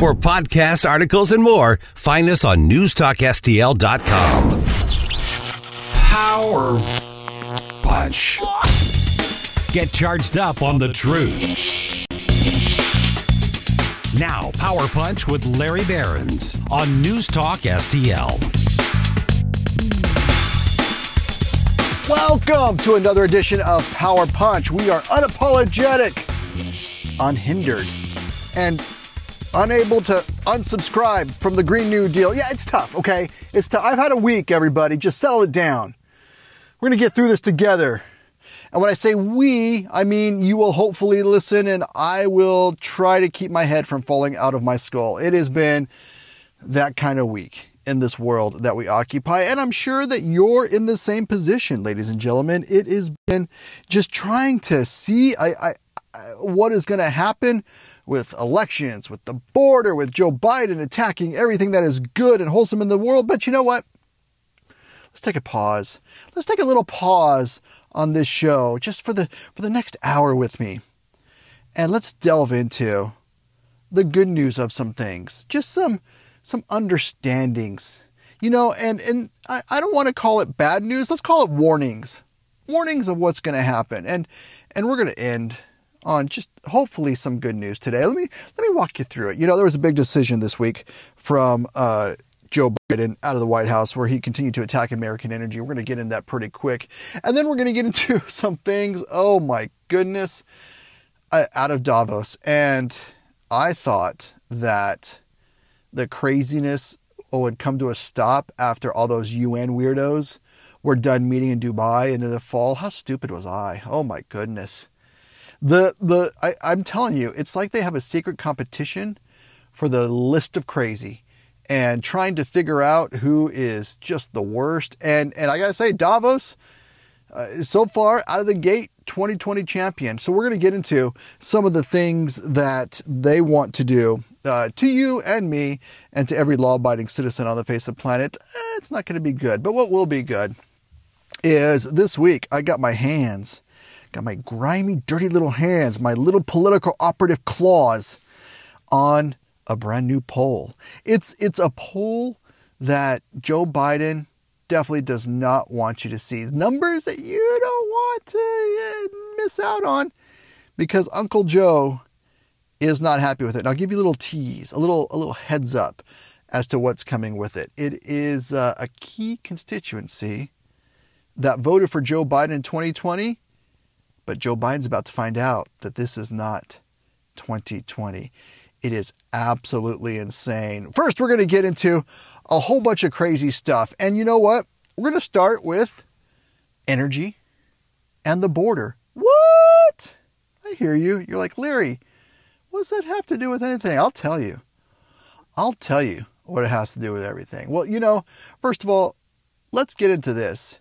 For podcast articles and more, find us on newstalkstl.com. Power Punch. Get charged up on the truth. Now, Power Punch with Larry Behrens on News Talk STL. Welcome to another edition of Power Punch. We are unapologetic, unhindered, and unable to unsubscribe from the Green New Deal. Yeah, it's tough, okay? It's tough. I've had a week, everybody. Just settle it down. We're going to get through this together. And when I say we, I mean you will hopefully listen and I will try to keep my head from falling out of my skull. It has been that kind of week in this world that we occupy. And I'm sure that you're in the same position, ladies and gentlemen. It has been just trying to see I, I, what is going to happen with elections, with the border, with Joe Biden attacking everything that is good and wholesome in the world. But you know what? Let's take a pause. Let's take a little pause on this show just for the for the next hour with me. And let's delve into the good news of some things. Just some some understandings. You know, and and I, I don't want to call it bad news. Let's call it warnings. Warnings of what's to happen. And and we're to end on just hopefully some good news today. Let me let me walk you through it. You know, there was a big decision this week from uh, Joe Biden out of the White House where he continued to attack American energy. We're going to get into that pretty quick. And then we're going to get into some things, oh my goodness, uh, out of Davos. And I thought that the craziness would come to a stop after all those UN weirdos were done meeting in Dubai into the fall. How stupid was I? Oh my goodness. The the I, I'm telling you, it's like they have a secret competition for the list of crazy and trying to figure out who is just the worst. And and I gotta say, Davos, uh, so far out of the gate, 2020 champion. So we're gonna get into some of the things that they want to do uh, to you and me and to every law-abiding citizen on the face of the planet. Eh, it's not gonna be good, but what will be good is this week I got my hands, got my grimy, dirty little hands, my little political operative claws on a brand new poll. It's it's a poll that Joe Biden definitely does not want you to see. Numbers that you don't want to miss out on because Uncle Joe is not happy with it. And I'll give you a little tease, a little a little heads up as to what's coming with it. It is uh, a key constituency that voted for Joe Biden in 2020, but Joe Biden's about to find out that this is not 2020. It is absolutely insane. First, we're going to get into a whole bunch of crazy stuff. And you know what? We're going to start with energy and the border. What? I hear you. You're like, Larry, what does that have to do with anything? I'll tell you. I'll tell you what it has to do with everything. Well, you know, first of all, let's get into this.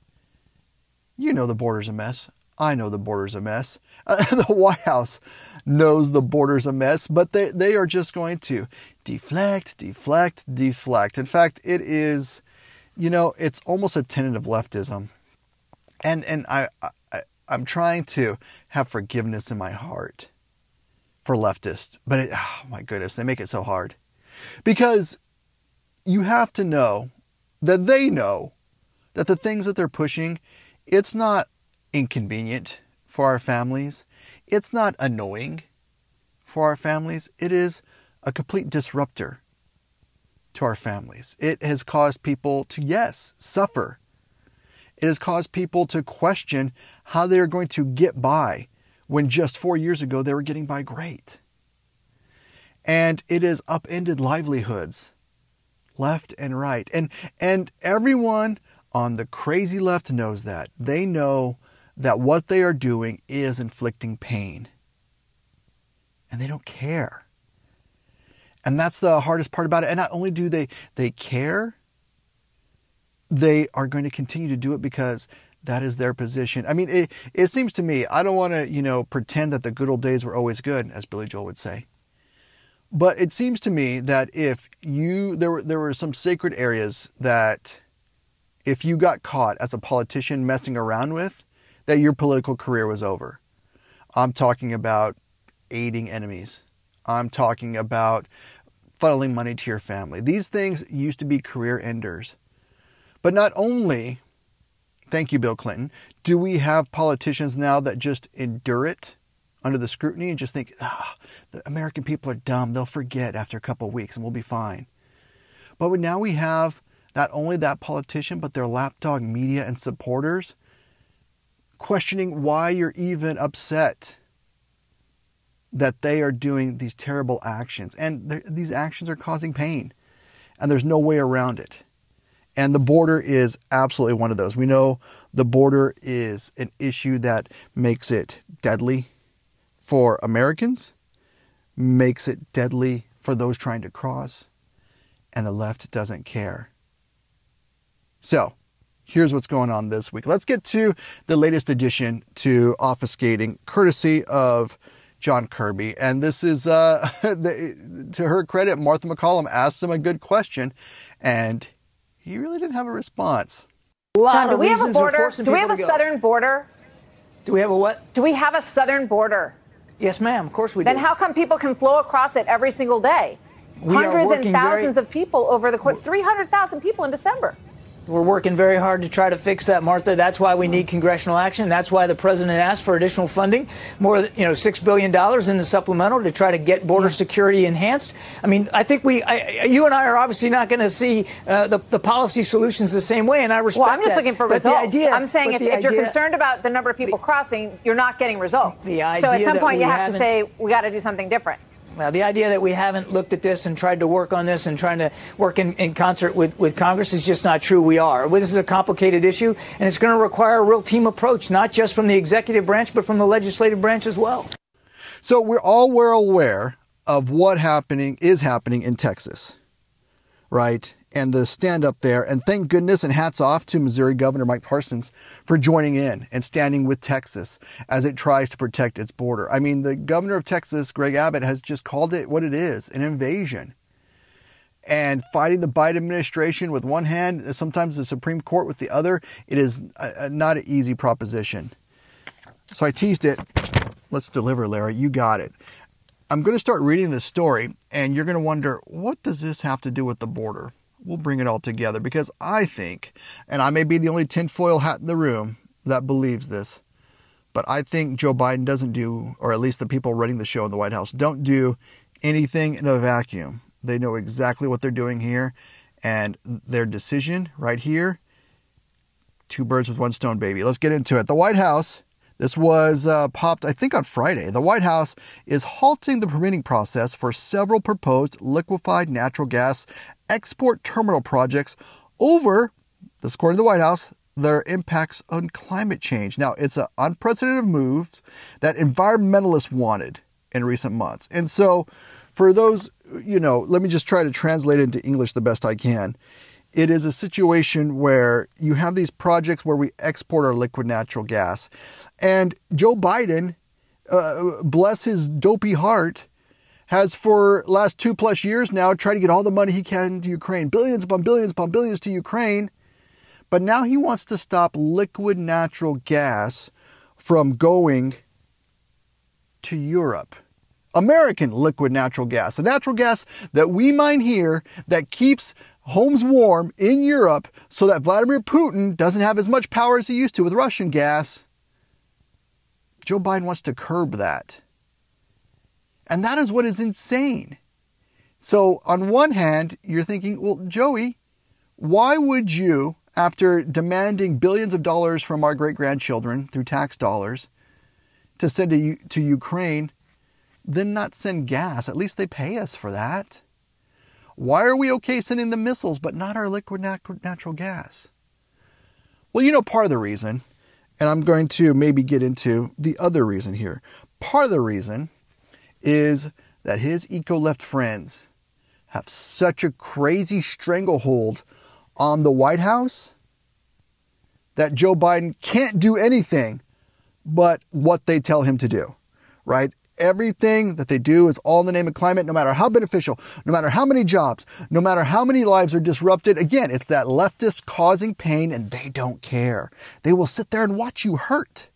You know the border's a mess. I know the border's a mess. The White House knows the border's a mess, but they, they are just going to deflect, deflect, deflect. In fact, it is, you know, it's almost a tenet of leftism. And, and I, I, I'm trying to have forgiveness in my heart for leftists, but it, oh my goodness, they make it so hard. Because you have to know that they know that the things that they're pushing, it's not inconvenient for our families. It's not annoying for our families. It is a complete disruptor to our families. It has caused people to, yes, suffer. It has caused people to question how they are going to get by when just four years ago they were getting by great. And it has upended livelihoods left and right. And, and everyone on the crazy left knows that. They know that what they are doing is inflicting pain. And they don't care. And that's the hardest part about it. And not only do they they care, they are going to continue to do it because that is their position. I mean, it, it seems to me, I don't want to, you know, pretend that the good old days were always good, as Billy Joel would say. But it seems to me that if you there were there were some sacred areas that if you got caught as a politician messing around with, that your political career was over. I'm talking about aiding enemies. I'm talking about funneling money to your family. These things used to be career enders. But not only, thank you, Bill Clinton, do we have politicians now that just endure it under the scrutiny and just think, ah, the American people are dumb. They'll forget after a couple of weeks and we'll be fine. But now we have not only that politician, but their lapdog media and supporters questioning why you're even upset that they are doing these terrible actions. And these actions are causing pain, and there's no way around it. And the border is absolutely one of those. We know the border is an issue that makes it deadly for Americans, makes it deadly for those trying to cross, and the left doesn't care. So, here's what's going on this week. Let's get to the latest addition to Obfuscating, courtesy of John Kirby. And this is, uh, the, to her credit, Martha MacCallum asked him a good question, and he really didn't have a response. John, do we have a border? Do we have a southern border? Do we have a what? Do we have a southern border? Yes, ma'am. Of course we do. Then how come people can flow across it every single day? We Hundreds and thousands very... of people over the course, 300,000 people in December. We're working very hard to try to fix that, Martha. That's why we need congressional action. That's why the president asked for additional funding, more, you know, six billion dollars in the supplemental to try to get border security enhanced. I mean, I think we, I, you and I are obviously not going to see uh, the, the policy solutions the same way, and I respect. Well, I'm just that. looking for but results. Idea, I'm saying if, if you're concerned about the number of people the, crossing, you're not getting results. So at some point, you have to say we got to do something different. Now, the idea that we haven't looked at this and tried to work on this and trying to work in, in concert with, with Congress is just not true. We are. This is a complicated issue, and it's going to require a real team approach, not just from the executive branch, but from the legislative branch as well. So we're all well aware of what happening is happening in Texas, right? And the stand up there. And thank goodness and hats off to Missouri Governor Mike Parsons for joining in and standing with Texas as it tries to protect its border. I mean, the governor of Texas, Greg Abbott, has just called it what it is an invasion. And fighting the Biden administration with one hand, sometimes the Supreme Court with the other, it is a, a, not an easy proposition. So I teased it. Let's deliver, Larry. You got it. I'm going to start reading this story, and you're going to wonder what does this have to do with the border? We'll bring it all together because I think, and I may be the only tinfoil hat in the room that believes this, but I think Joe Biden doesn't do, or at least the people running the show in the White House don't do anything in a vacuum. They know exactly what they're doing here, and their decision right here two birds with one stone, baby. Let's get into it. The White House this was uh, popped, I think, on Friday. The White House is halting the permitting process for several proposed liquefied natural gas export terminal projects over, this according to the White House, their impacts on climate change. Now, it's an unprecedented move that environmentalists wanted in recent months. And so, for those, you know, let me just try to translate it into English the best I can it is a situation where you have these projects where we export our liquid natural gas. And Joe Biden, uh, bless his dopey heart, has for last two plus years now tried to get all the money he can to Ukraine, billions upon billions upon billions to Ukraine. But now he wants to stop liquid natural gas from going to Europe. American liquid natural gas, the natural gas that we mine here that keeps homes warm in Europe so that Vladimir Putin doesn't have as much power as he used to with Russian gas. Joe Biden wants to curb that. And that is what is insane. So, on one hand, you're thinking, well, Joey, why would you, after demanding billions of dollars from our great grandchildren through tax dollars to send to, to Ukraine, then not send gas? At least they pay us for that. Why are we okay sending the missiles but not our liquid natural gas? Well, you know part of the reason, and I'm going to maybe get into the other reason here. Part of the reason is that his eco left friends have such a crazy stranglehold on the White House that Joe Biden can't do anything but what they tell him to do, right? Everything that they do is all in the name of climate, no matter how beneficial, no matter how many jobs, no matter how many lives are disrupted. Again, it's that leftist causing pain and they don't care. They will sit there and watch you hurt.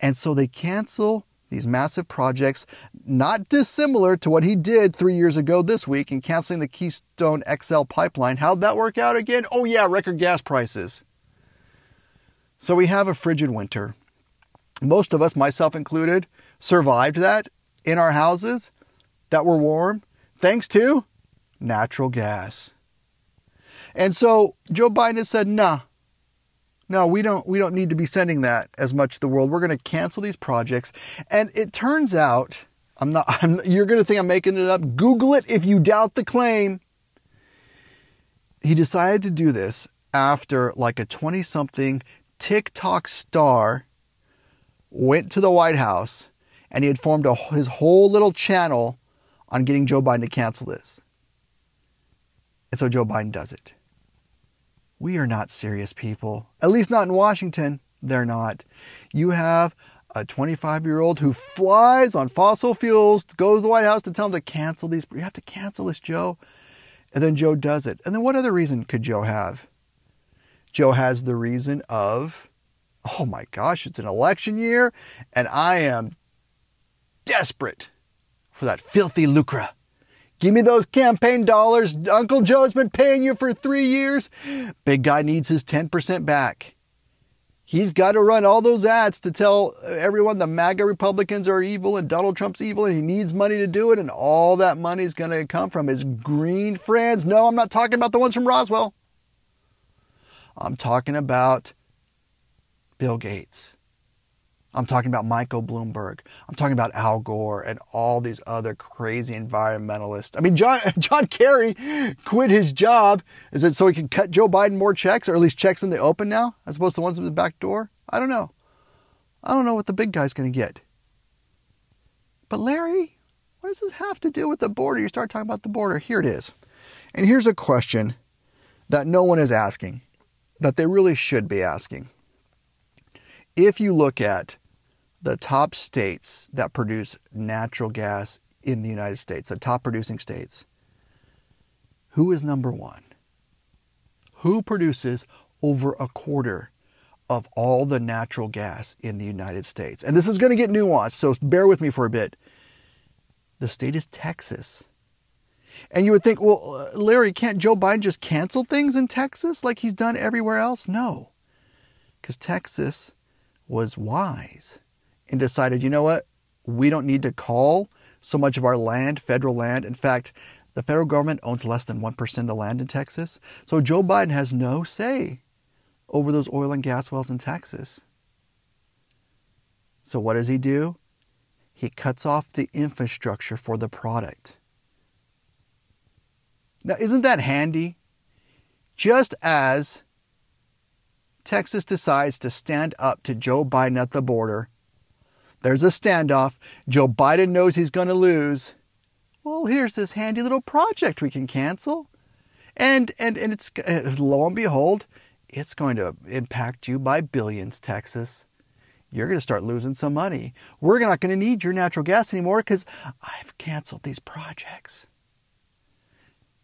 And so they cancel these massive projects, not dissimilar to what he did three years ago this week in canceling the Keystone XL pipeline. How'd that work out again? Oh, yeah, record gas prices. So we have a frigid winter. Most of us, myself included, survived that in our houses that were warm thanks to natural gas. And so Joe Biden has said, nah, no, we don't we don't need to be sending that as much to the world. We're going to cancel these projects. And it turns out, I'm not I'm, you're going to think I'm making it up. Google it if you doubt the claim. He decided to do this after like a 20 something TikTok star went to the White House and he had formed a, his whole little channel on getting Joe Biden to cancel this. And so Joe Biden does it. We are not serious people. At least not in Washington. They're not. You have a 25 year old who flies on fossil fuels, goes to the White House to tell him to cancel these. You have to cancel this, Joe. And then Joe does it. And then what other reason could Joe have? Joe has the reason of, oh my gosh, it's an election year and I am desperate for that filthy lucre. Give me those campaign dollars. Uncle Joe's been paying you for three years. Big guy needs his 10% back. He's got to run all those ads to tell everyone the MAGA Republicans are evil and Donald Trump's evil and he needs money to do it. And all that money is going to come from his green friends. No, I'm not talking about the ones from Roswell. I'm talking about Bill Gates. I'm talking about Michael Bloomberg. I'm talking about Al Gore and all these other crazy environmentalists. I mean, John, John Kerry quit his job. Is it so he can cut Joe Biden more checks, or at least checks in the open now, as opposed to the ones in the back door? I don't know. I don't know what the big guy's going to get. But Larry, what does this have to do with the border? You start talking about the border. Here it is. And here's a question that no one is asking, that they really should be asking. If you look at the top states that produce natural gas in the United States, the top producing states, who is number one? Who produces over a quarter of all the natural gas in the United States? And this is going to get nuanced, so bear with me for a bit. The state is Texas. And you would think, well, Larry, can't Joe Biden just cancel things in Texas like he's done everywhere else? No, because Texas was wise and decided, you know what? We don't need to call so much of our land federal land. In fact, the federal government owns less than 1% of the land in Texas. So Joe Biden has no say over those oil and gas wells in Texas. So what does he do? He cuts off the infrastructure for the product. Now, isn't that handy? Just as Texas decides to stand up to Joe Biden at the border there's a standoff. Joe Biden knows he's going to lose. Well, here's this handy little project we can cancel. And, and, and it's, uh, lo and behold, it's going to impact you by billions, Texas. You're going to start losing some money. We're not going to need your natural gas anymore because I've canceled these projects.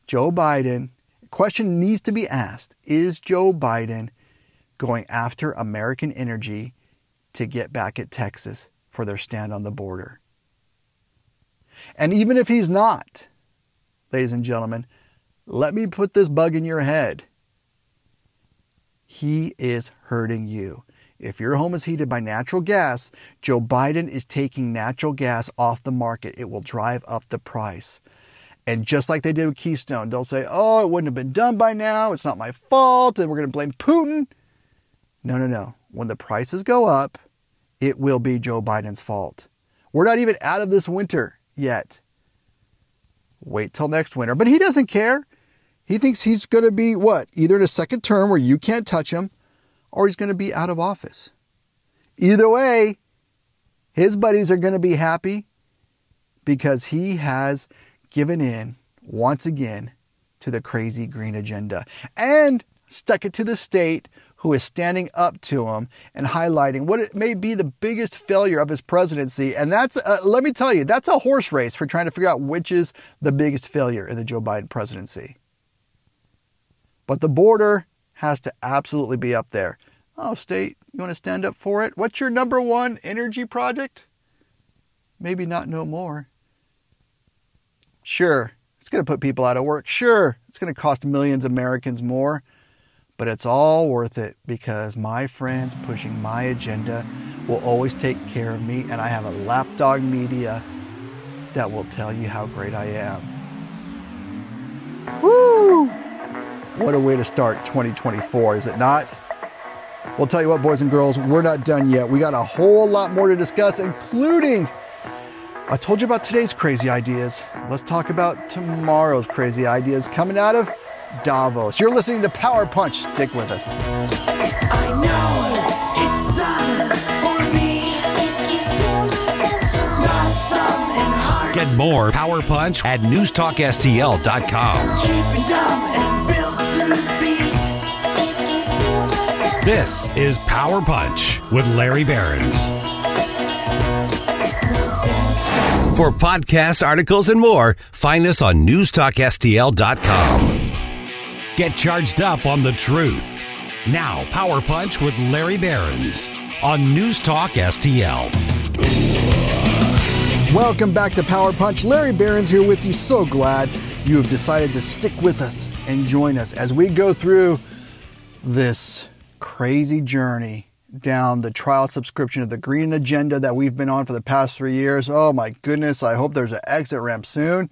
Joe Biden, question needs to be asked Is Joe Biden going after American energy to get back at Texas? for their stand on the border. And even if he's not, ladies and gentlemen, let me put this bug in your head. He is hurting you. If your home is heated by natural gas, Joe Biden is taking natural gas off the market. It will drive up the price. And just like they did with Keystone, they'll say, oh, it wouldn't have been done by now. It's not my fault. And we're going to blame Putin. No, no, no. When the prices go up, it will be Joe Biden's fault. We're not even out of this winter yet. Wait till next winter. But he doesn't care. He thinks he's going to be what? Either in a second term where you can't touch him, or he's going to be out of office. Either way, his buddies are going to be happy because he has given in once again to the crazy green agenda and stuck it to the state who is standing up to him and highlighting what may be the biggest failure of his presidency. And that's, uh, let me tell you, that's a horse race for trying to figure out which is the biggest failure in the Joe Biden presidency. But the border has to absolutely be up there. Oh, state, you want to stand up for it? What's your number one energy project? maybe not no more. Sure, it's going to put people out of work. Sure, it's going to cost millions of Americans more. But it's all worth it because my friends pushing my agenda will always take care of me, and I have a lapdog media that will tell you how great I am. Woo! What a way to start 2024, is it not? We'll tell you what, boys and girls, we're not done yet. We got a whole lot more to discuss, including I told you about today's crazy ideas. Let's talk about tomorrow's crazy ideas coming out of Davos. You're listening to Power Punch. Stick with us. Get more Power Punch at newstalkstl.com. This is Power Punch with Larry Behrens. For podcast articles and more, find us on newstalkstl.com. Get charged up on the truth. Now, Power Punch with Larry Behrens on News Talk STL. Welcome back to Power Punch. Larry Behrens here with you. So glad you have decided to stick with us and join us as we go through this crazy journey down the trial subscription of the green agenda that we've been on for the past three years. Oh my goodness, I hope there's an exit ramp soon.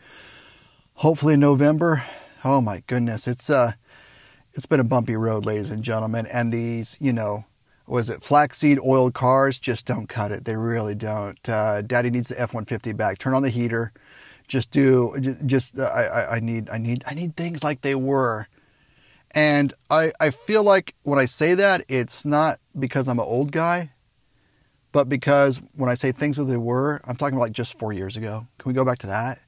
Hopefully in November. Oh my goodness, it's uh it's been a bumpy road, ladies and gentlemen, and these, you know, was it flaxseed oil cars just don't cut it. They really don't. Uh, Daddy needs the F-150 back. Turn on the heater. Just do just, uh, I, I need I need I need things like they were. And I, I feel like when I say that, it's not because I'm an old guy, but because when I say things as they were, I'm talking about like just four years ago. Can we go back to that?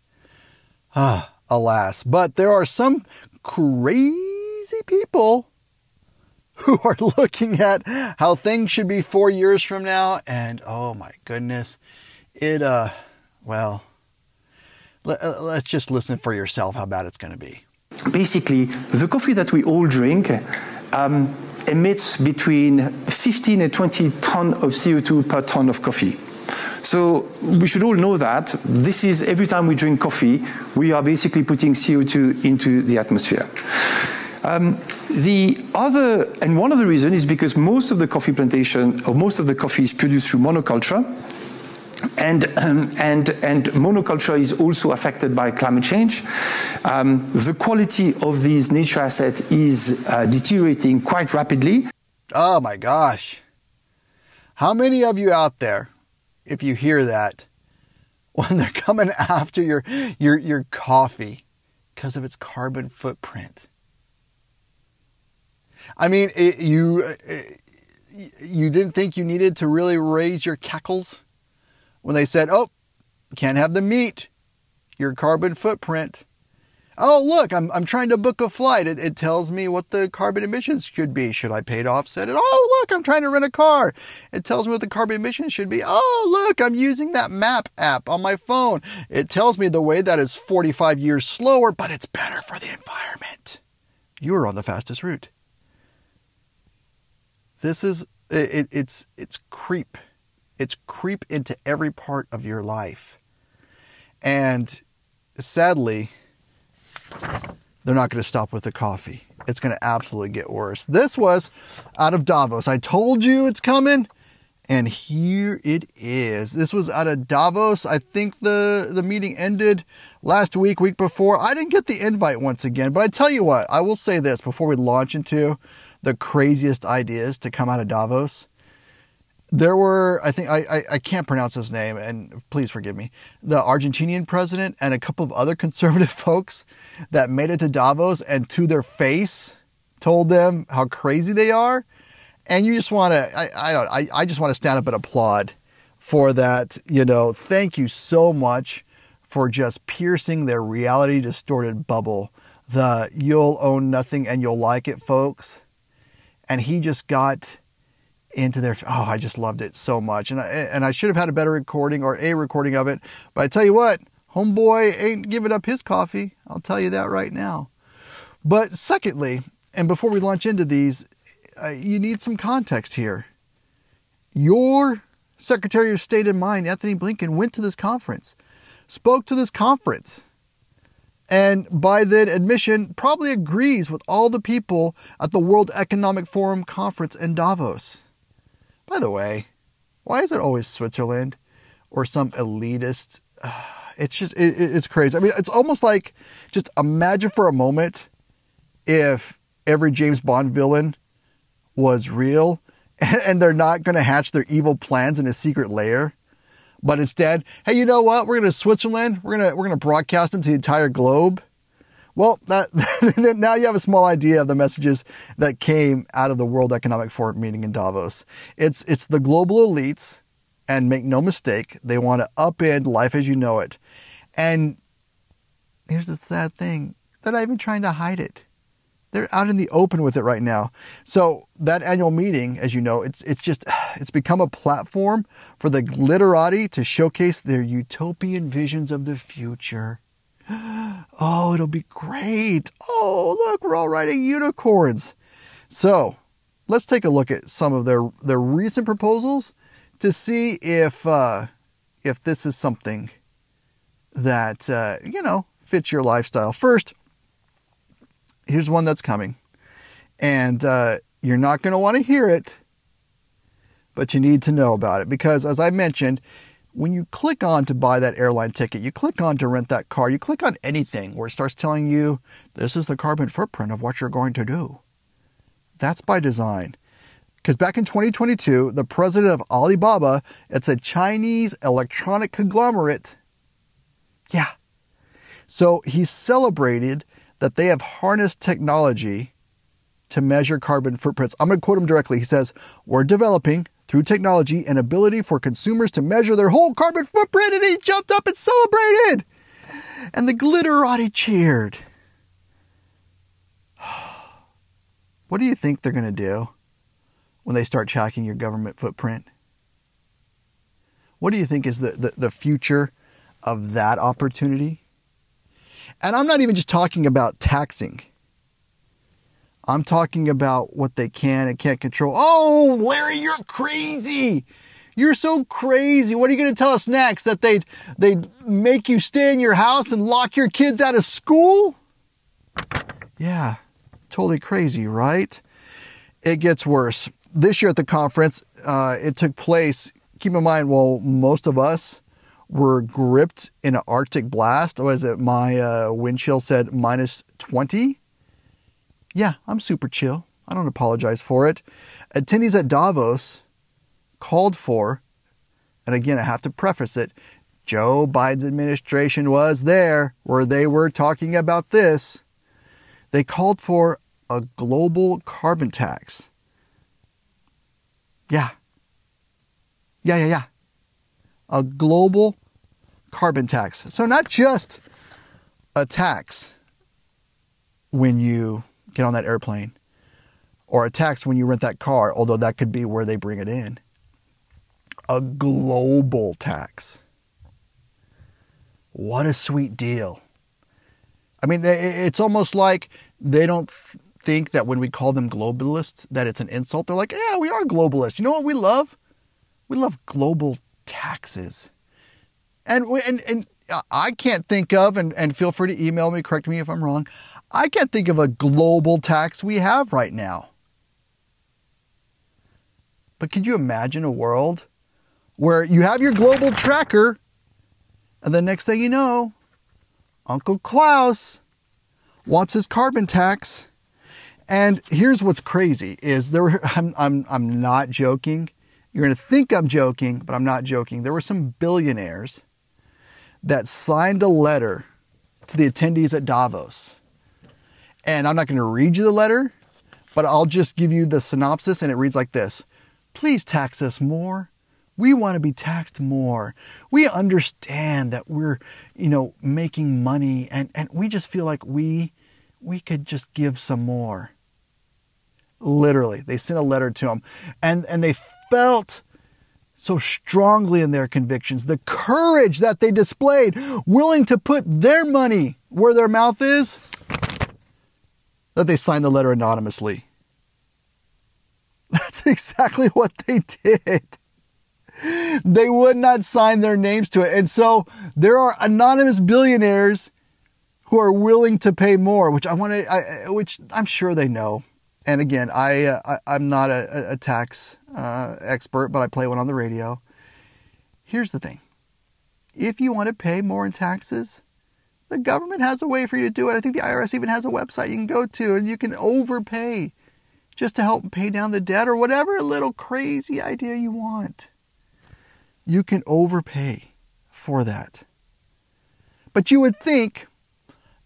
Ah, alas. But there are some crazy people who are looking at how things should be four years from now. And oh my goodness, it, uh, well, let, uh, let's just listen for yourself how bad it's going to be. Basically, the coffee that we all drink um, emits between 15 and 20 ton of CO2 per ton of coffee. So we should all know that this is every time we drink coffee, we are basically putting CO2 into the atmosphere. Um, the other, and one of the reasons is because most of the coffee plantation, or most of the coffee is produced through monoculture, and, um, and, and monoculture is also affected by climate change. Um, the quality of these nature assets is uh, deteriorating quite rapidly. Oh my gosh. How many of you out there, if you hear that, when they're coming after your, your, your coffee because of its carbon footprint? I mean, it, you, it, you didn't think you needed to really raise your cackles? when they said, oh, can't have the meat, your carbon footprint. Oh, look, I'm, I'm trying to book a flight. It, it tells me what the carbon emissions should be. Should I pay to offset it? Oh, look, I'm trying to rent a car. It tells me what the carbon emissions should be. Oh, look, I'm using that map app on my phone. It tells me the way that is 45 years slower, but it's better for the environment. You're on the fastest route. This is, it, it's, it's creep. It's creep into every part of your life. And sadly, they're not going to stop with the coffee. It's going to absolutely get worse. This was out of Davos. I told you it's coming. And here it is. This was out of Davos. I think the, the meeting ended last week, week before. I didn't get the invite once again, but I tell you what, I will say this before we launch into the craziest ideas to come out of Davos there were i think I, I, I can't pronounce his name and please forgive me the argentinian president and a couple of other conservative folks that made it to davos and to their face told them how crazy they are. And you just want to i i don't I, I just want to stand up and applaud for that you know. Thank you so much for just piercing their reality distorted bubble the you'll own nothing and you'll like it folks. And he just got into their oh I just loved it so much. And I and I should have had a better recording or a recording of it. But I tell you what homeboy ain't giving up his coffee. I'll tell you that right now. But secondly and before we launch into these uh, you need some context here. Your Secretary of State in mind, anthony Blinken, went to this conference, spoke to this conference, and by that admission, probably agrees with all the people at the World Economic Forum conference in Davos. By the way, why is it always Switzerland or some elitist? It's just, it, it's crazy. I mean, it's almost like just imagine for a moment if every James Bond villain was real and they're not going to hatch their evil plans in a secret lair. But instead, hey, you know what? We're going to Switzerland. We're going to we're going to broadcast them to the entire globe. Well, that, now you have a small idea of the messages that came out of the World Economic Forum meeting in Davos. It's it's the global elites, and make no mistake, they want to upend life as you know it. And here's the sad thing: they're not even trying to hide it. They're out in the open with it right now. So that annual meeting, as you know, it's it's just it's become a platform for the glitterati to showcase their utopian visions of the future. Oh, it'll be great. Oh, look, we're all riding unicorns. So, let's take a look at some of their their recent proposals to see if uh, if this is something that uh, you know fits your lifestyle. First, here's one that's coming, and uh, you're not going to want to hear it, but you need to know about it because, as I mentioned, when you click on to buy that airline ticket, you click on to rent that car, you click on anything where it starts telling you this is the carbon footprint of what you're going to do. That's by design. Because back in 2022, the president of Alibaba, it's a Chinese electronic conglomerate. Yeah. So he celebrated that they have harnessed technology to measure carbon footprints. I'm going to quote him directly. He says, We're developing through technology and ability for consumers to measure their whole carbon footprint. And he jumped up and celebrated. And the glitterati cheered. What do you think they're going to do when they start tracking your government footprint? What do you think is the, the, the future of that opportunity? And I'm not even just talking about taxing. I'm talking about what they can and can't control. Oh, Larry, you're crazy. You're so crazy. What are you going to tell us next? That they'd, they'd make you stay in your house and lock your kids out of school? Yeah, totally crazy, right? It gets worse. This year at the conference, uh, it took place. Keep in mind, well, most of us were gripped in an Arctic blast. Was it my uh, wind chill said minus 20? Yeah, I'm super chill. I don't apologize for it. Attendees at Davos called for, and again, I have to preface it Joe Biden's administration was there where they were talking about this. They called for a global carbon tax. Yeah. Yeah, yeah, yeah. A global carbon tax. So, not just a tax when you get on that airplane or a tax when you rent that car, although that could be where they bring it in. A global tax. What a sweet deal. I mean, it's almost like they don't think that when we call them globalists that it's an insult. They're like, "Yeah, we are globalists. You know what we love? We love global taxes." And, and, and uh, I can't think of, and, and feel free to email me, correct me if I'm wrong, I can't think of a global tax we have right now. But could you imagine a world where you have your global tracker, and the next thing you know, Uncle Klaus wants his carbon tax. And here's what's crazy is there I'm, I'm, I'm not joking. You're going to think I'm joking, but I'm not joking. There were some billionaires that signed a letter to the attendees at Davos. And I'm not going to read you the letter, but I'll just give you the synopsis, and it reads like this Please tax us more. We want to be taxed more. We understand that we're, you know, making money and, and we just feel like we we could just give some more. Literally, they sent a letter to them and, and they felt so strongly in their convictions, the courage that they displayed, willing to put their money where their mouth is, that they signed the letter anonymously. That's exactly what they did. they would not sign their names to it. And so there are anonymous billionaires who are willing to pay more, which I want to, which I'm sure they know. And again, I, uh, I am not a, a tax uh, expert, but I play one on the radio. Here's the thing: if you want to pay more in taxes, the government has a way for you to do it. I think the IRS even has a website you can go to, and you can overpay just to help pay down the debt or whatever little crazy idea you want. You can overpay for that. But you would think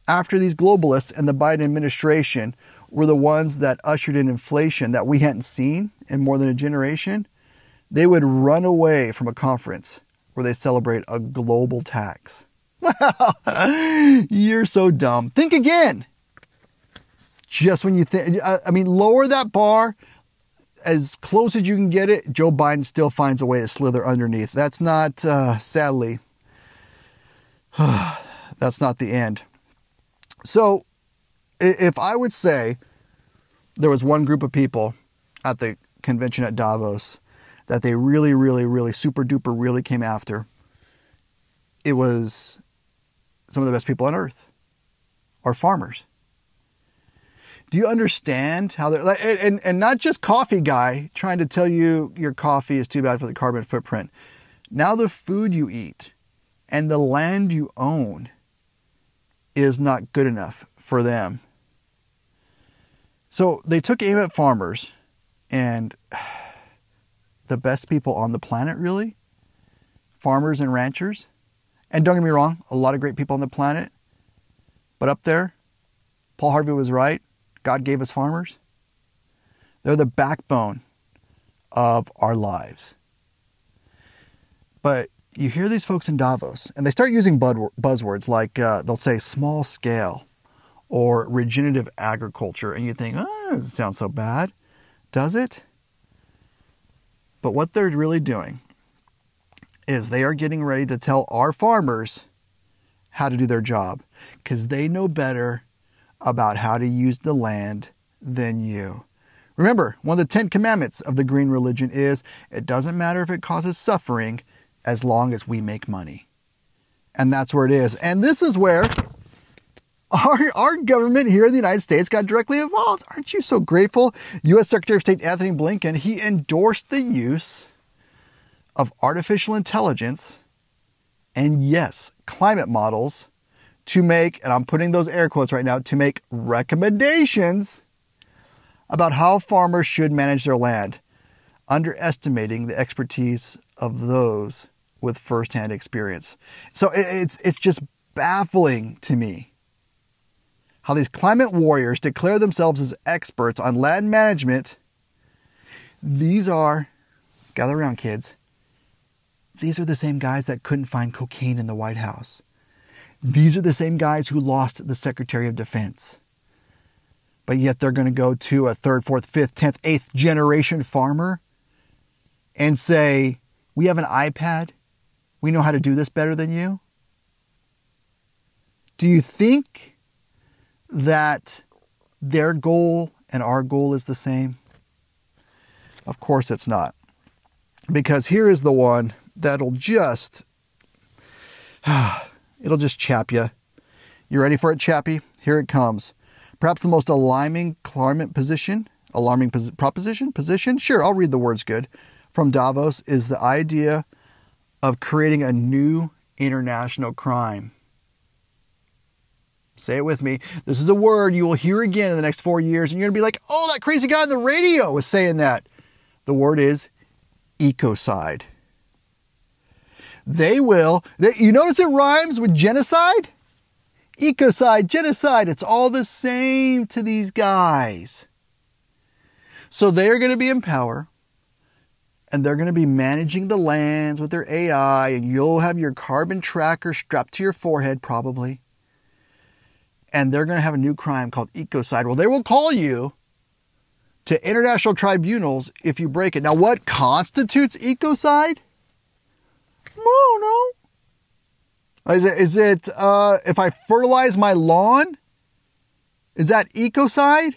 after these globalists and the Biden administration were the ones that ushered in inflation that we hadn't seen in more than a generation, they would run away from a conference where they celebrate a global tax. You're so dumb. Think again just when you think, I mean, lower that bar as close as you can get it. Joe Biden still finds a way to slither underneath. That's not, uh, sadly, that's not the end. So, if I would say there was one group of people at the convention at Davos that they really, really, really super duper really came after, it was some of the best people on earth, are farmers. Do you understand how they're like, and, and not just coffee guy trying to tell you your coffee is too bad for the carbon footprint. Now the food you eat and the land you own is not good enough for them. So they took aim at farmers and the best people on the planet, really farmers and ranchers. And don't get me wrong, a lot of great people on the planet. But up there, Paul Harvey was right. God gave us farmers. They're the backbone of our lives. But you hear these folks in Davos, and they start using buzzwords like uh, they'll say small scale or regenerative agriculture, and you think, oh, doesn't sound so bad. Does it? But what they're really doing is they are getting ready to tell our farmers how to do their job because they know better about how to use the land than you. Remember, one of the Ten Commandments of the green religion is it doesn't matter if it causes suffering as long as we make money. And that's where it is. And this is where our, our government here in the United States got directly involved. Aren't you so grateful? U.S. Secretary of State Anthony Blinken, he endorsed the use of artificial intelligence and, yes, climate models to make, and I'm putting those air quotes right now, to make recommendations about how farmers should manage their land, underestimating the expertise of those with firsthand experience. So it's, it's just baffling to me how these climate warriors declare themselves as experts on land management. These are, gather around kids, these are the same guys that couldn't find cocaine in the White House. These are the same guys who lost the Secretary of Defense. But yet they're going to go to a third, fourth, fifth, tenth, eighth generation farmer and say, We have an iPad. We know how to do this better than you. Do you think that their goal and our goal is the same? Of course it's not. Because here is the one that'll just It'll just chap you. You ready for it, chappy? Here it comes. Perhaps the most alarming climate position, alarming pos- proposition, position. Sure, I'll read the words good. From Davos is the idea of creating a new international crime. Say it with me. This is a word you will hear again in the next four years, and you're going to be like, oh, that crazy guy on the radio was saying that. The word is ecocide. They will. They, you notice it rhymes with genocide? Ecocide, genocide, it's all the same to these guys. So they're going to be in power and they're going to be managing the lands with their AI, and you'll have your carbon tracker strapped to your forehead, probably. And they're going to have a new crime called ecocide. Well, they will call you to international tribunals if you break it. Now, what constitutes ecocide? No. Is it, is it uh, if I fertilize my lawn? Is that ecocide?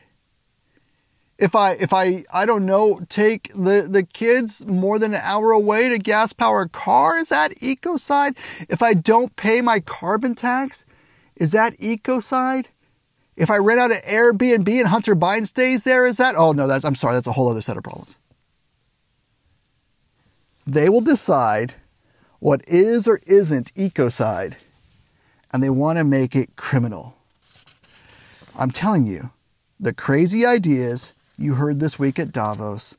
if I if I I don't know take the the kids more than an hour away to gas powered car is that ecocide if I don't pay my carbon tax is that ecocide if I rent out an Airbnb and Hunter Biden stays there is that oh no that's I'm sorry that's a whole other set of problems they will decide what is or isn't ecocide and they want to make it criminal I'm telling you the crazy ideas you heard this week at Davos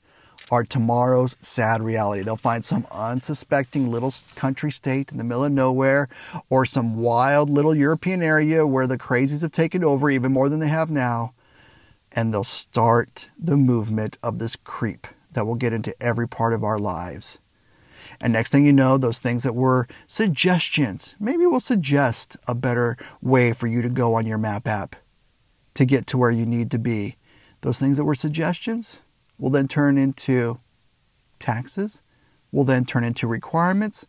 are tomorrow's sad reality. They'll find some unsuspecting little country state in the middle of nowhere or some wild little European area where the crazies have taken over even more than they have now. And they'll start the movement of this creep that will get into every part of our lives. And next thing you know, those things that were suggestions, maybe we'll suggest a better way for you to go on your map app to get to where you need to be those things that were suggestions will then turn into taxes, will then turn into requirements,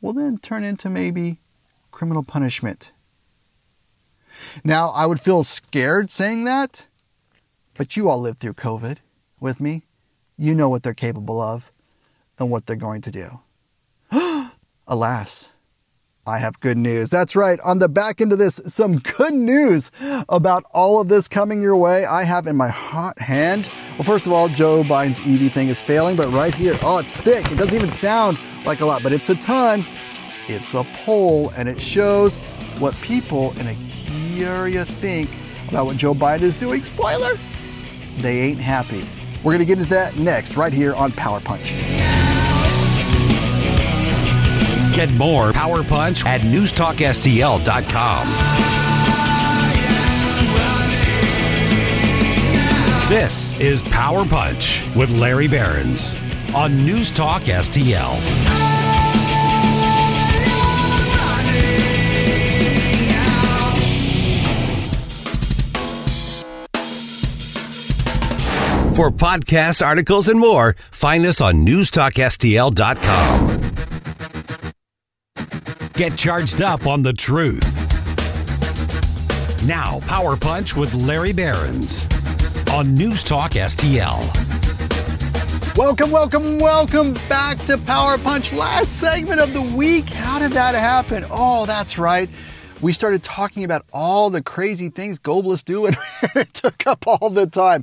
will then turn into maybe criminal punishment. Now, I would feel scared saying that, but you all lived through COVID with me. You know what they're capable of and what they're going to do. Alas, I have good news. That's right. On the back end of this, some good news about all of this coming your way. I have in my hot hand. Well, first of all, Joe Biden's EV thing is failing, but right here, oh, it's thick. It doesn't even sound like a lot, but it's a ton. It's a poll, and it shows what people in a area think about what Joe Biden is doing. Spoiler, they ain't happy. We're going to get into that next, right here on Power Punch. Get more Power Punch at newstalkstl.com. This is Power Punch with Larry Behrens on News Talk STL. For podcast articles and more, find us on newstalkstl.com. Get charged up on the truth. Now, Power Punch with Larry Behrens on News Talk STL. Welcome, welcome, welcome back to Power Punch. Last segment of the week. How did that happen? Oh, that's right. We started talking about all the crazy things globalists do, and it took up all the time.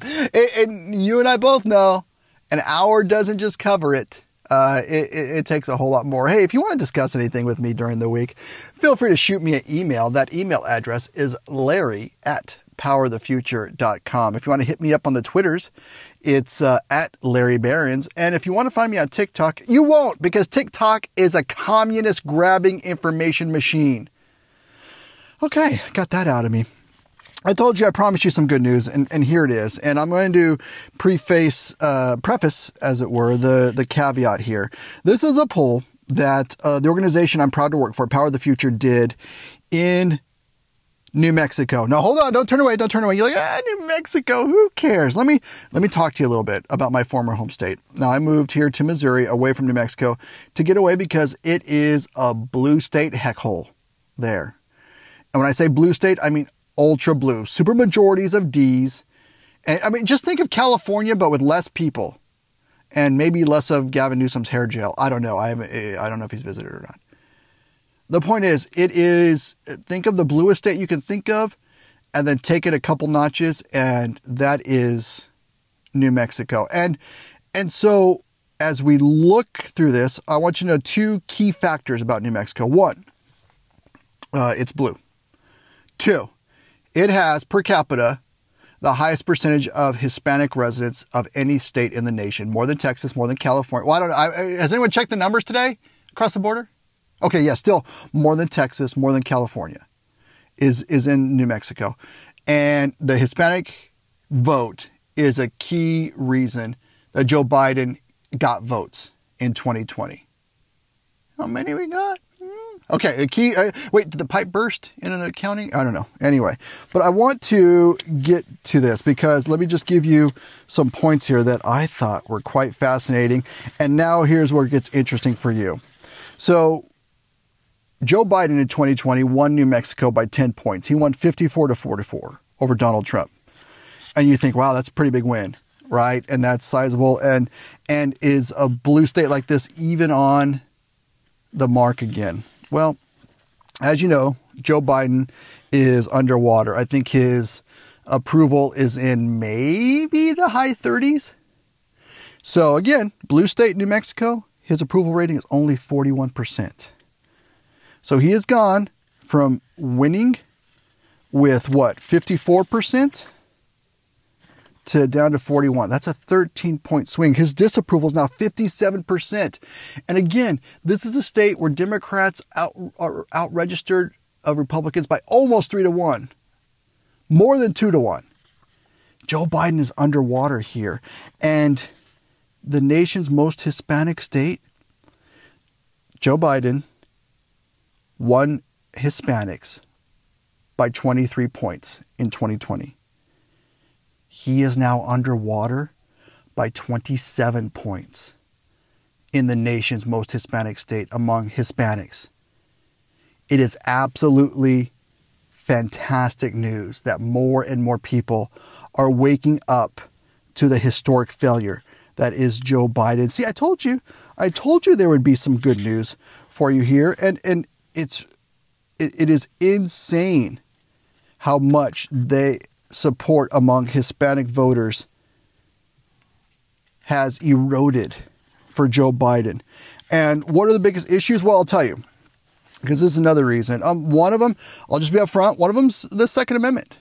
And you and I both know an hour doesn't just cover it uh, it, it, takes a whole lot more. Hey, if you want to discuss anything with me during the week, feel free to shoot me an email. That email address is larry at powerthefuture.com. If you want to hit me up on the Twitters, it's uh, at Larry Behrens. And if you want to find me on TikTok, you won't because TikTok is a communist grabbing information machine. Okay, got that out of me. I told you I promised you some good news, and, and here it is. And I'm going to preface, uh, preface, as it were, the, the caveat here. This is a poll that uh, the organization I'm proud to work for, Power of the Future, did in New Mexico. Now hold on, don't turn away, don't turn away. You're like, ah, New Mexico, who cares? Let me let me talk to you a little bit about my former home state. Now I moved here to Missouri away from New Mexico to get away because it is a blue state heck hole there. And when I say blue state, I mean ultra blue, super majorities of D's. And, I mean, just think of California, but with less people, and maybe less of Gavin Newsom's hair gel. I don't know. I eh, I don't know if he's visited or not. The point is, it is think of the bluest state you can think of, and then take it a couple notches, and that is New Mexico. And and so as we look through this, I want you to know two key factors about New Mexico. One, uh, it's blue. Two, it has per capita the highest percentage of Hispanic residents of any state in the nation, more than Texas, more than California. Well, I don't know. Has anyone checked the numbers today across the border? Okay, yeah, still more than Texas, more than California is is in New Mexico. And the Hispanic vote is a key reason that Joe Biden got votes in 2020. How many we got? Okay, a key. Uh, wait, did the pipe burst in an accounting? I don't know. Anyway, but I want to get to this because let me just give you some points here that I thought were quite fascinating. And now here's where it gets interesting for you. So, Joe Biden in 2020 won New Mexico by 10 points. He won 54 to 44 over Donald Trump. And you think, wow, that's a pretty big win. right? And that's sizable and and is a blue state like this even on the mark again? Well, as you know, Joe Biden is underwater. I think his approval is in maybe the high 30s. So again, blue state New Mexico, his approval rating is only 41%. So he has gone from winning with what, 54%? To down to 41. That's a 13 point swing. His disapproval is now 57%. And again, this is a state where Democrats out, are out registered of uh, Republicans by almost three to one, more than two to one. Joe Biden is underwater here. And the nation's most Hispanic state, Joe Biden won Hispanics by 23 points in 2020. He is now underwater by 27 points in the nation's most Hispanic state among Hispanics. It is absolutely fantastic news that more and more people are waking up to the historic failure that is Joe Biden. See, I told you, I told you there would be some good news for you here, and and it's it, it is insane how much they support among Hispanic voters has eroded for Joe Biden. And what are the biggest issues? Well, I'll tell you, because this is another reason. Um, one of them, I'll just be upfront, one of them's the Second Amendment.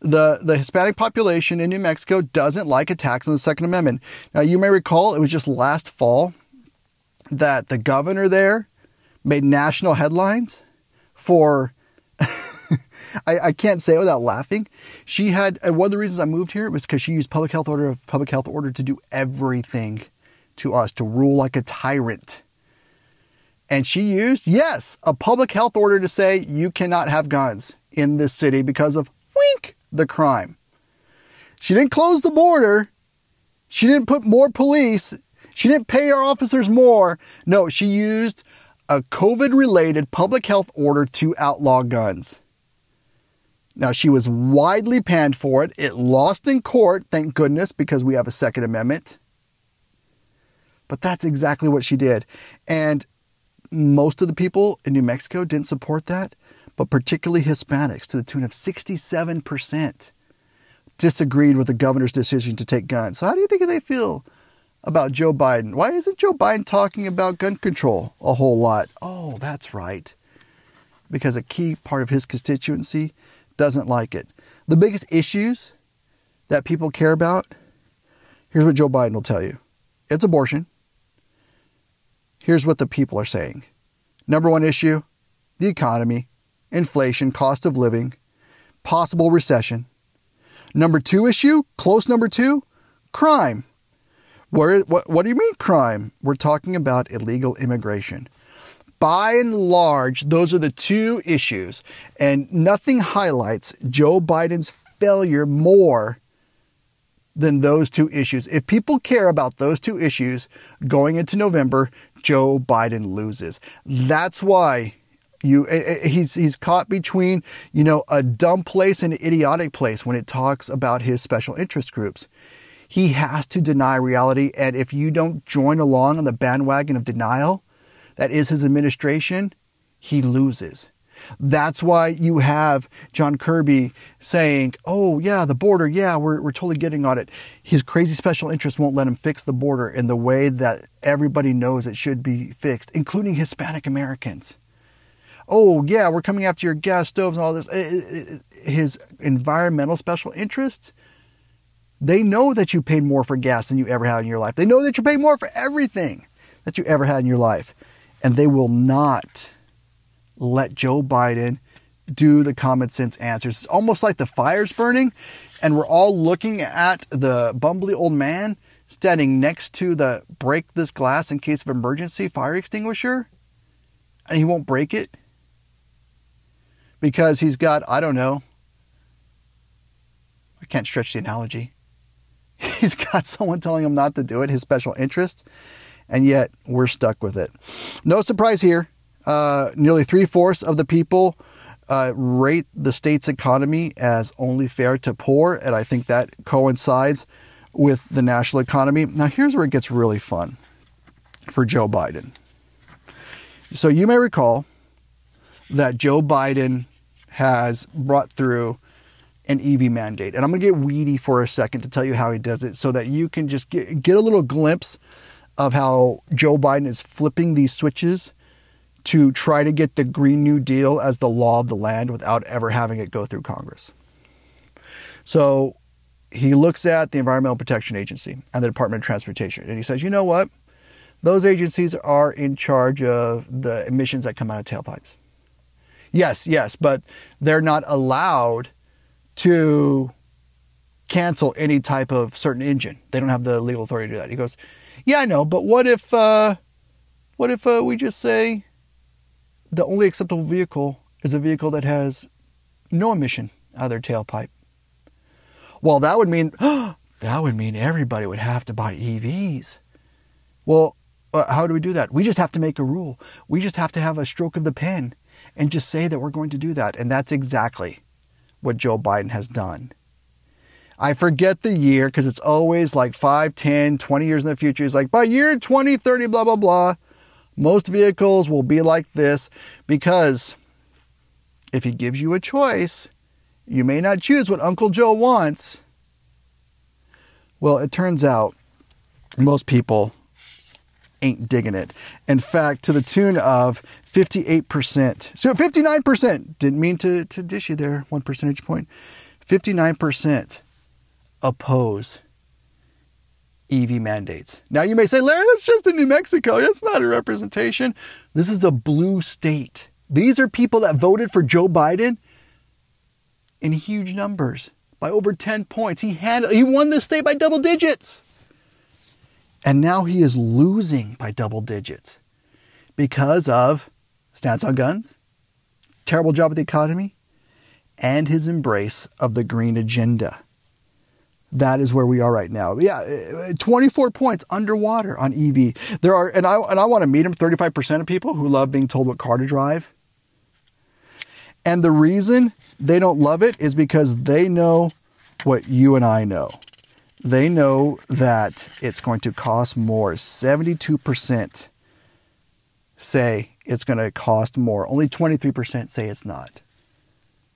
The, the Hispanic population in New Mexico doesn't like attacks on the Second Amendment. Now, you may recall it was just last fall that the governor there made national headlines for I, I can't say it without laughing. She had, and one of the reasons I moved here was because she used public health order of public health order to do everything to us, to rule like a tyrant. And she used, yes, a public health order to say you cannot have guns in this city because of wink, the crime. She didn't close the border. She didn't put more police. She didn't pay our officers more. No, she used a COVID related public health order to outlaw guns. Now, she was widely panned for it. It lost in court, thank goodness, because we have a Second Amendment. But that's exactly what she did. And most of the people in New Mexico didn't support that, but particularly Hispanics, to the tune of 67%, disagreed with the governor's decision to take guns. So, how do you think they feel about Joe Biden? Why isn't Joe Biden talking about gun control a whole lot? Oh, that's right. Because a key part of his constituency doesn't like it. The biggest issues that people care about, here's what Joe Biden will tell you it's abortion. Here's what the people are saying. Number one issue the economy, inflation, cost of living, possible recession. Number two issue, close number two, crime. Where, what, what do you mean crime? We're talking about illegal immigration by and large, those are the two issues. And nothing highlights Joe Biden's failure more than those two issues. If people care about those two issues going into November, Joe Biden loses. That's why you eh, eh, he's he's caught between, you know, a dumb place and an idiotic place when it talks about his special interest groups. He has to deny reality and if you don't join along on the bandwagon of denial, that is his administration, he loses. That's why you have John Kirby saying, oh, yeah, the border, yeah, we're, we're totally getting on it. His crazy special interest won't let him fix the border in the way that everybody knows it should be fixed, including Hispanic Americans. Oh, yeah, we're coming after your gas stoves and all this. His environmental special interests, they know that you paid more for gas than you ever had in your life. They know that you paid more for everything that you ever had in your life and they will not let Joe Biden do the common sense answers. It's almost like the fire's burning, and we're all looking at the bumbly old man standing next to the break this glass in case of emergency fire extinguisher, and he won't break it because he's got, I don't know, I can't stretch the analogy. He's got someone telling him not to do it, his special interest and yet we're stuck with it. No surprise here. Uh, nearly three fourths of the people uh, rate the state's economy as only fair to poor, and I think that coincides with the national economy. Now, here's where it gets really fun for Joe Biden. So, you may recall that Joe Biden has brought through an EV mandate. And I'm going to get weedy for a second to tell you how he does it so that you can just get, get a little glimpse of how Joe Biden is flipping these switches to try to get the Green New Deal as the law of the land without ever having it go through Congress. So he looks at the Environmental Protection Agency and the Department of Transportation and he says, you know what? Those agencies are in charge of the emissions that come out of tailpipes. Yes, yes, but they're not allowed to cancel any type of certain engine. They don't have the legal authority to do that. He goes, "Yeah, I know, but what if uh, what if uh, we just say the only acceptable vehicle is a vehicle that has no emission out of their tailpipe?" Well, that would mean that would mean everybody would have to buy EVs. Well, uh, how do we do that? We just have to make a rule. We just have to have a stroke of the pen and just say that we're going to do that. And that's exactly what Joe Biden has done. I forget the year because it's always like 5, 10, 20 years in the future. He's like, by year 2030, blah, blah, blah, most vehicles will be like this because if he gives you a choice, you may not choose what Uncle Joe wants. Well, it turns out most people ain't digging it. In fact, to the tune of 58%. So 59%, didn't mean to, to dish you there, one percentage point. 59% oppose EV mandates. Now you may say, Larry, that's just in New Mexico. That's not a representation. This is a blue state. These are people that voted for Joe Biden in huge numbers by over 10 points. He had he won this state by double digits. And now he is losing by double digits because of stance on guns, terrible job with the economy, and his embrace of the green agenda. That is where we are right now. Yeah, 24 points underwater on EV. There are, and I and I want to meet him. 35% of people who love being told what car to drive. And the reason they don't love it is because they know what you and I know. They know that it's going to cost more. 72% say it's going to cost more. Only 23% say it's not.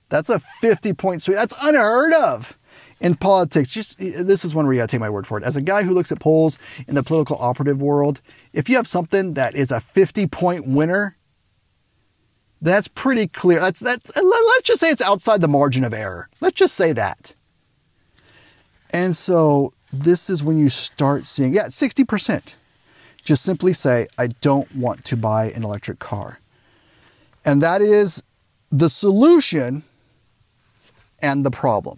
That's a 50 point swing. That's unheard of in politics. Just this is one where you got to take my word for it. As a guy who looks at polls in the political operative world, if you have something that is a 50 point winner, that's pretty clear. That's that's let's just say it's outside the margin of error. Let's just say that. And so this is when you start seeing, yeah, 60%. Just simply say, I don't want to buy an electric car. And that is the solution and the problem.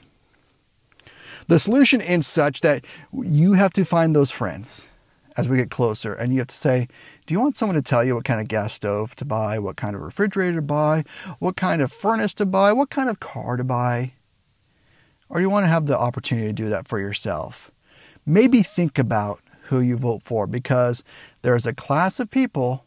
The solution is such that you have to find those friends as we get closer and you have to say, do you want someone to tell you what kind of gas stove to buy, what kind of refrigerator to buy, what kind of furnace to buy, what kind of car to buy? or do you want to have the opportunity to do that for yourself, maybe think about who you vote for because there's a class of people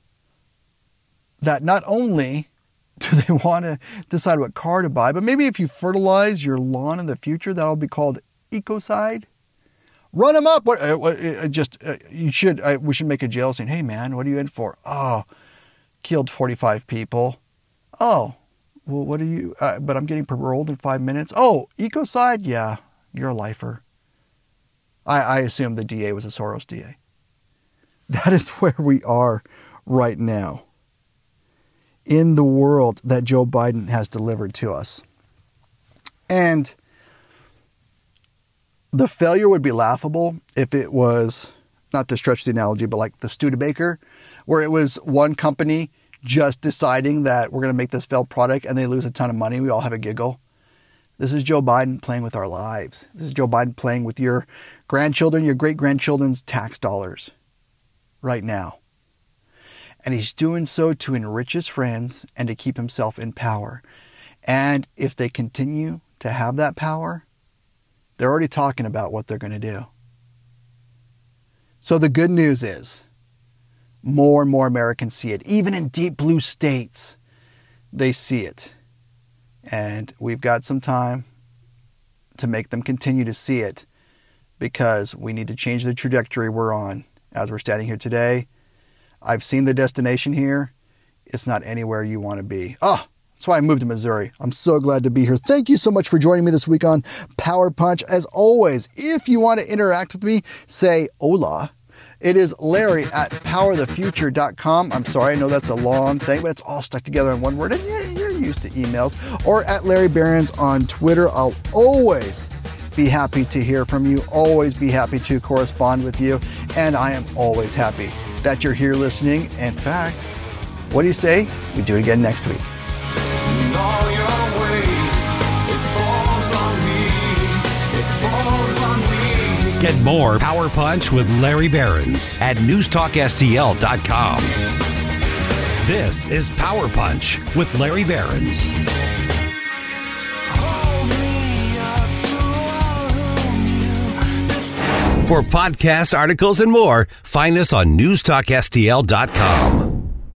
that not only do they want to decide what car to buy, but maybe if you fertilize your lawn in the future, that'll be called ecocide. Run them up. What, uh, what uh, just uh, you should. Uh, we should make a jail scene. Hey man, what are you in for? Oh, killed 45 people. Oh, well, what are you? Uh, but I'm getting paroled in five minutes. Oh, ecocide? Yeah, you're a lifer. I, I assume the DA was a Soros DA. That is where we are right now in the world that Joe Biden has delivered to us. And the failure would be laughable if it was, not to stretch the analogy, but like the Studebaker, where it was one company just deciding that we're going to make this failed product and they lose a ton of money. We all have a giggle. This is Joe Biden playing with our lives. This is Joe Biden playing with your grandchildren, your great grandchildren's tax dollars right now. And he's doing so to enrich his friends and to keep himself in power. And if they continue to have that power, they're already talking about what they're going to do. So the good news is more and more Americans see it. Even in deep blue states, they see it. And we've got some time to make them continue to see it because we need to change the trajectory we're on as we're standing here today. I've seen the destination here. It's not anywhere you want to be. Oh, that's why I moved to Missouri. I'm so glad to be here. Thank you so much for joining me this week on Power Punch. As always, if you want to interact with me, say hola. It is Larry at powerthefuture.com. I'm sorry, I know that's a long thing, but it's all stuck together in one word, and you're, you're used to emails. Or at Larry Behrens on Twitter. I'll always be happy to hear from you, always be happy to correspond with you, and I am always happy that you're here listening. In fact, what do you say? We do it again next week. Get more Power Punch with Larry Behrens at newstalkstl.com. This is Power Punch with Larry Behrens. For podcast articles and more, find us on newstalkstl.com.